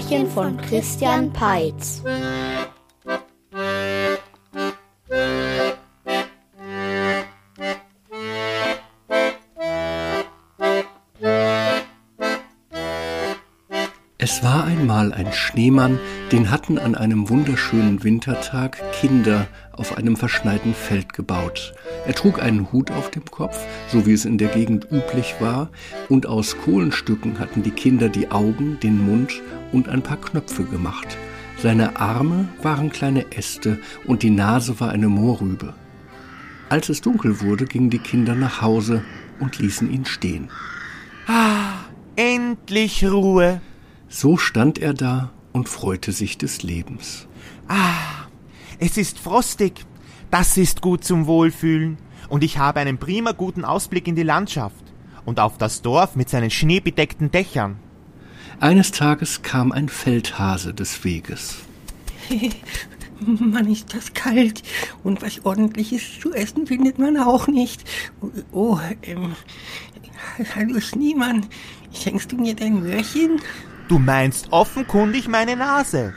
Märchen von Christian Peitz. Es war einmal ein Schneemann, den hatten an einem wunderschönen Wintertag Kinder auf einem verschneiten Feld gebaut. Er trug einen Hut auf dem Kopf, so wie es in der Gegend üblich war, und aus Kohlenstücken hatten die Kinder die Augen, den Mund und ein paar Knöpfe gemacht. Seine Arme waren kleine Äste und die Nase war eine Mohrrübe. Als es dunkel wurde, gingen die Kinder nach Hause und ließen ihn stehen. Ah, endlich Ruhe. So stand er da und freute sich des Lebens. Ah, es ist frostig. Das ist gut zum Wohlfühlen. Und ich habe einen prima guten Ausblick in die Landschaft und auf das Dorf mit seinen schneebedeckten Dächern. Eines Tages kam ein Feldhase des Weges. Mann, ist das kalt. Und was ordentliches zu essen findet man auch nicht. Oh, ähm, hallo Schneemann, schenkst du mir dein Möhrchen? Du meinst offenkundig meine Nase.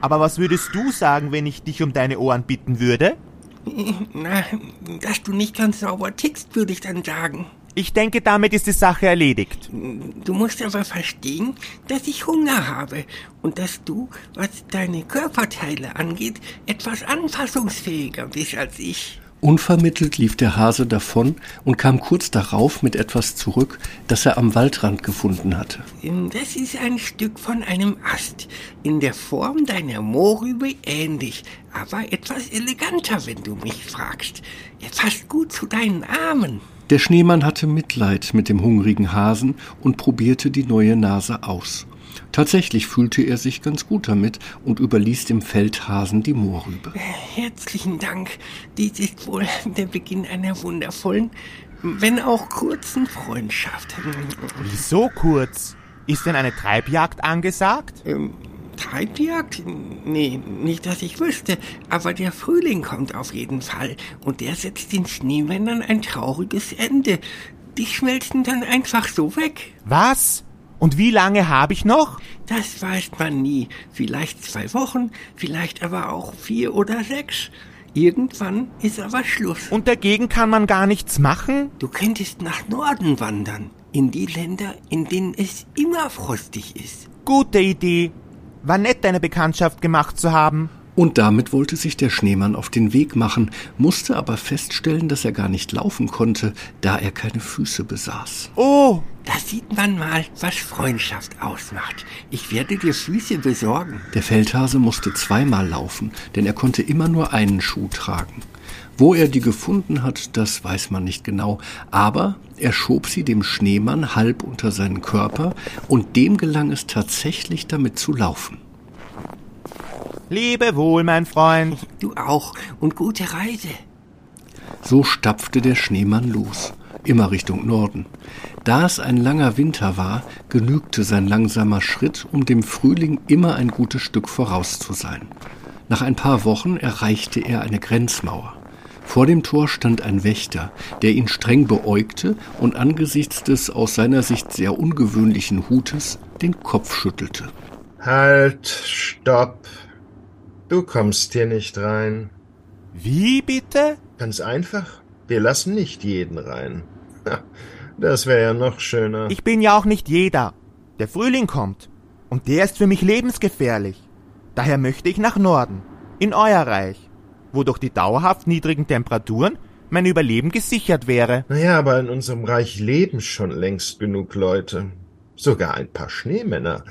Aber was würdest du sagen, wenn ich dich um deine Ohren bitten würde? Na, dass du nicht ganz sauber tickst, würde ich dann sagen. Ich denke, damit ist die Sache erledigt. Du musst aber verstehen, dass ich Hunger habe und dass du, was deine Körperteile angeht, etwas anpassungsfähiger bist als ich. Unvermittelt lief der Hase davon und kam kurz darauf mit etwas zurück, das er am Waldrand gefunden hatte. Das ist ein Stück von einem Ast, in der Form deiner Mohrrübe ähnlich, aber etwas eleganter, wenn du mich fragst. Er passt gut zu deinen Armen. Der Schneemann hatte Mitleid mit dem hungrigen Hasen und probierte die neue Nase aus. Tatsächlich fühlte er sich ganz gut damit und überließ dem Feldhasen die Mohrrübe. Herzlichen Dank. Dies ist wohl der Beginn einer wundervollen, wenn auch kurzen Freundschaft. Wieso kurz? Ist denn eine Treibjagd angesagt? Ähm, Treibjagd? Nee, nicht, dass ich wüsste. Aber der Frühling kommt auf jeden Fall. Und der setzt den Schneemännern ein trauriges Ende. Die schmelzen dann einfach so weg. Was? Und wie lange habe ich noch? Das weiß man nie. Vielleicht zwei Wochen, vielleicht aber auch vier oder sechs. Irgendwann ist aber Schluss. Und dagegen kann man gar nichts machen? Du könntest nach Norden wandern. In die Länder, in denen es immer frostig ist. Gute Idee. War nett, deine Bekanntschaft gemacht zu haben. Und damit wollte sich der Schneemann auf den Weg machen, musste aber feststellen, dass er gar nicht laufen konnte, da er keine Füße besaß. Oh, da sieht man mal, was Freundschaft ausmacht. Ich werde dir Füße besorgen. Der Feldhase musste zweimal laufen, denn er konnte immer nur einen Schuh tragen. Wo er die gefunden hat, das weiß man nicht genau, aber er schob sie dem Schneemann halb unter seinen Körper und dem gelang es tatsächlich damit zu laufen. Lebe wohl, mein Freund. Du auch und gute Reise. So stapfte der Schneemann los, immer Richtung Norden. Da es ein langer Winter war, genügte sein langsamer Schritt, um dem Frühling immer ein gutes Stück voraus zu sein. Nach ein paar Wochen erreichte er eine Grenzmauer. Vor dem Tor stand ein Wächter, der ihn streng beäugte und angesichts des aus seiner Sicht sehr ungewöhnlichen Hutes den Kopf schüttelte. Halt, stopp. Du kommst hier nicht rein. Wie bitte? Ganz einfach. Wir lassen nicht jeden rein. Das wäre ja noch schöner. Ich bin ja auch nicht jeder. Der Frühling kommt. Und der ist für mich lebensgefährlich. Daher möchte ich nach Norden, in euer Reich, wo durch die dauerhaft niedrigen Temperaturen mein Überleben gesichert wäre. Naja, aber in unserem Reich leben schon längst genug Leute. Sogar ein paar Schneemänner.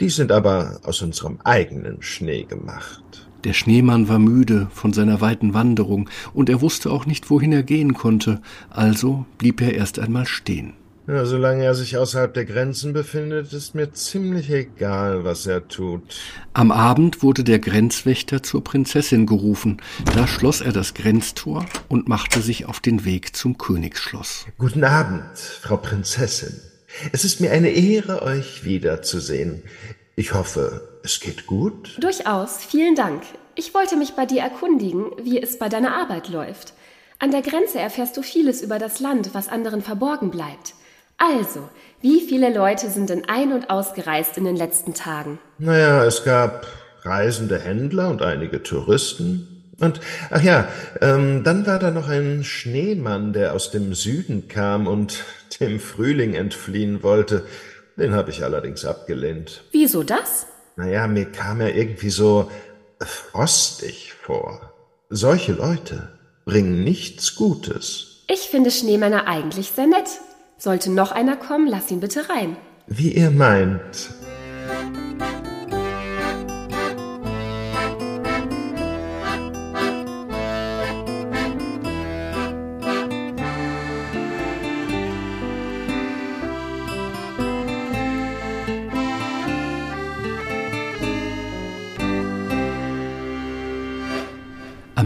Die sind aber aus unserem eigenen Schnee gemacht. Der Schneemann war müde von seiner weiten Wanderung, und er wusste auch nicht, wohin er gehen konnte, also blieb er erst einmal stehen. Ja, solange er sich außerhalb der Grenzen befindet, ist mir ziemlich egal, was er tut. Am Abend wurde der Grenzwächter zur Prinzessin gerufen. Da schloss er das Grenztor und machte sich auf den Weg zum Königsschloss. Guten Abend, Frau Prinzessin. Es ist mir eine Ehre, euch wiederzusehen. Ich hoffe, es geht gut? Durchaus, vielen Dank. Ich wollte mich bei dir erkundigen, wie es bei deiner Arbeit läuft. An der Grenze erfährst du vieles über das Land, was anderen verborgen bleibt. Also, wie viele Leute sind denn ein- und ausgereist in den letzten Tagen? Naja, es gab reisende Händler und einige Touristen. Und, ach ja, ähm, dann war da noch ein Schneemann, der aus dem Süden kam und dem Frühling entfliehen wollte. Den habe ich allerdings abgelehnt. Wieso das? Naja, mir kam er irgendwie so frostig vor. Solche Leute bringen nichts Gutes. Ich finde Schneemänner eigentlich sehr nett. Sollte noch einer kommen, lass ihn bitte rein. Wie ihr meint.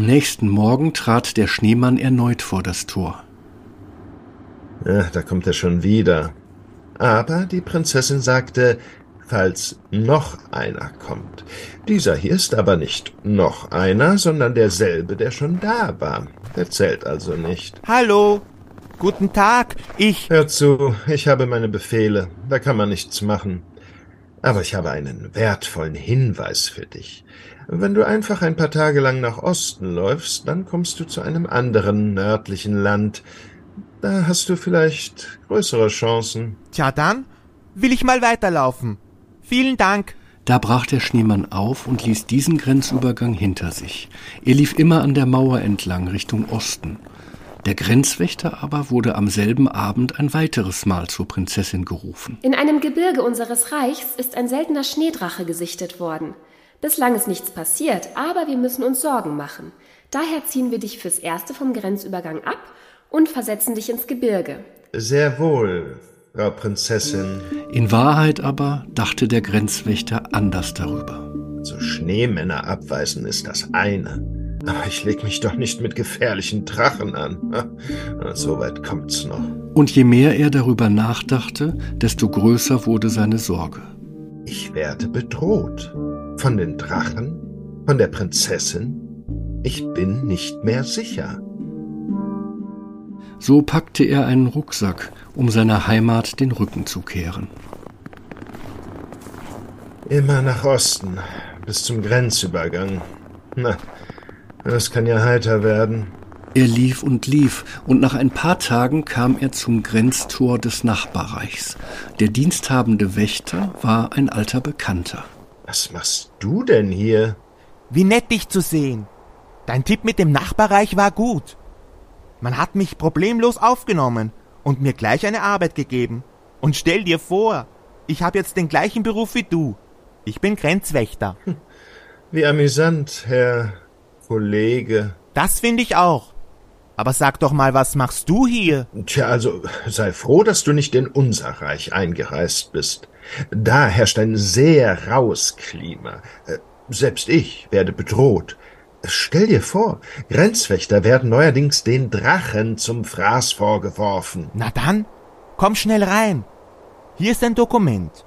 Nächsten Morgen trat der Schneemann erneut vor das Tor. Ach, da kommt er schon wieder. Aber die Prinzessin sagte, falls noch einer kommt. Dieser hier ist aber nicht noch einer, sondern derselbe, der schon da war. Der zählt also nicht. Hallo, guten Tag, ich. Hör zu, ich habe meine Befehle, da kann man nichts machen. Aber ich habe einen wertvollen Hinweis für dich. Wenn du einfach ein paar Tage lang nach Osten läufst, dann kommst du zu einem anderen nördlichen Land. Da hast du vielleicht größere Chancen. Tja, dann will ich mal weiterlaufen. Vielen Dank. Da brach der Schneemann auf und ließ diesen Grenzübergang hinter sich. Er lief immer an der Mauer entlang Richtung Osten. Der Grenzwächter aber wurde am selben Abend ein weiteres Mal zur Prinzessin gerufen. In einem Gebirge unseres Reichs ist ein seltener Schneedrache gesichtet worden. Bislang ist nichts passiert, aber wir müssen uns Sorgen machen. Daher ziehen wir dich fürs Erste vom Grenzübergang ab und versetzen dich ins Gebirge. Sehr wohl, Frau Prinzessin. In Wahrheit aber dachte der Grenzwächter anders darüber. So Schneemänner abweisen ist das eine. Aber ich leg mich doch nicht mit gefährlichen Drachen an. So weit kommt's noch. Und je mehr er darüber nachdachte, desto größer wurde seine Sorge. Ich werde bedroht. Von den Drachen? Von der Prinzessin? Ich bin nicht mehr sicher. So packte er einen Rucksack, um seiner Heimat den Rücken zu kehren. Immer nach Osten, bis zum Grenzübergang. Na, das kann ja heiter werden. Er lief und lief, und nach ein paar Tagen kam er zum Grenztor des Nachbarreichs. Der diensthabende Wächter war ein alter Bekannter. Was machst du denn hier? Wie nett dich zu sehen. Dein Tipp mit dem Nachbarreich war gut. Man hat mich problemlos aufgenommen und mir gleich eine Arbeit gegeben. Und stell dir vor, ich habe jetzt den gleichen Beruf wie du. Ich bin Grenzwächter. Wie amüsant, Herr Kollege. Das finde ich auch. Aber sag doch mal, was machst du hier? Tja, also sei froh, dass du nicht in unser Reich eingereist bist. Da herrscht ein sehr raues Klima. Äh, Selbst ich werde bedroht. Stell dir vor, Grenzwächter werden neuerdings den Drachen zum Fraß vorgeworfen. Na dann, komm schnell rein. Hier ist ein Dokument.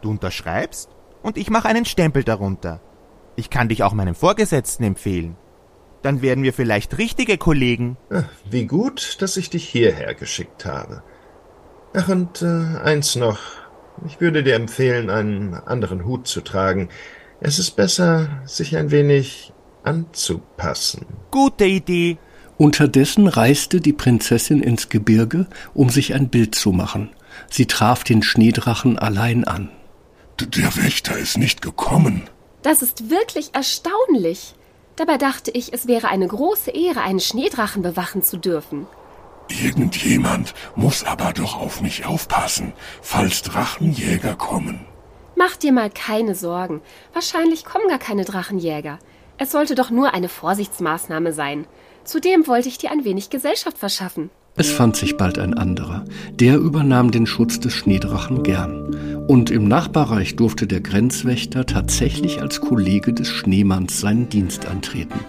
Du unterschreibst und ich mache einen Stempel darunter. Ich kann dich auch meinem Vorgesetzten empfehlen. Dann werden wir vielleicht richtige Kollegen. Ach, Wie gut, dass ich dich hierher geschickt habe. Ach, und äh, eins noch. Ich würde dir empfehlen, einen anderen Hut zu tragen. Es ist besser, sich ein wenig anzupassen. Gute Idee. Unterdessen reiste die Prinzessin ins Gebirge, um sich ein Bild zu machen. Sie traf den Schneedrachen allein an. Der Wächter ist nicht gekommen. Das ist wirklich erstaunlich. Dabei dachte ich, es wäre eine große Ehre, einen Schneedrachen bewachen zu dürfen. Irgendjemand muss aber doch auf mich aufpassen, falls Drachenjäger kommen. Mach dir mal keine Sorgen. Wahrscheinlich kommen gar keine Drachenjäger. Es sollte doch nur eine Vorsichtsmaßnahme sein. Zudem wollte ich dir ein wenig Gesellschaft verschaffen. Es fand sich bald ein anderer. Der übernahm den Schutz des Schneedrachen gern. Und im Nachbarreich durfte der Grenzwächter tatsächlich als Kollege des Schneemanns seinen Dienst antreten.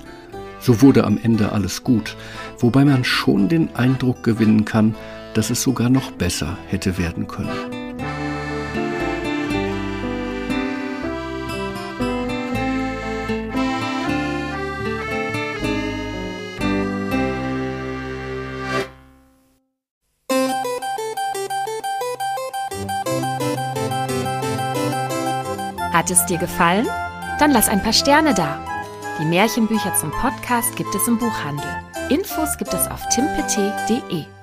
So wurde am Ende alles gut, wobei man schon den Eindruck gewinnen kann, dass es sogar noch besser hätte werden können. Hat es dir gefallen? Dann lass ein paar Sterne da. Die Märchenbücher zum Podcast gibt es im Buchhandel. Infos gibt es auf timpet.de.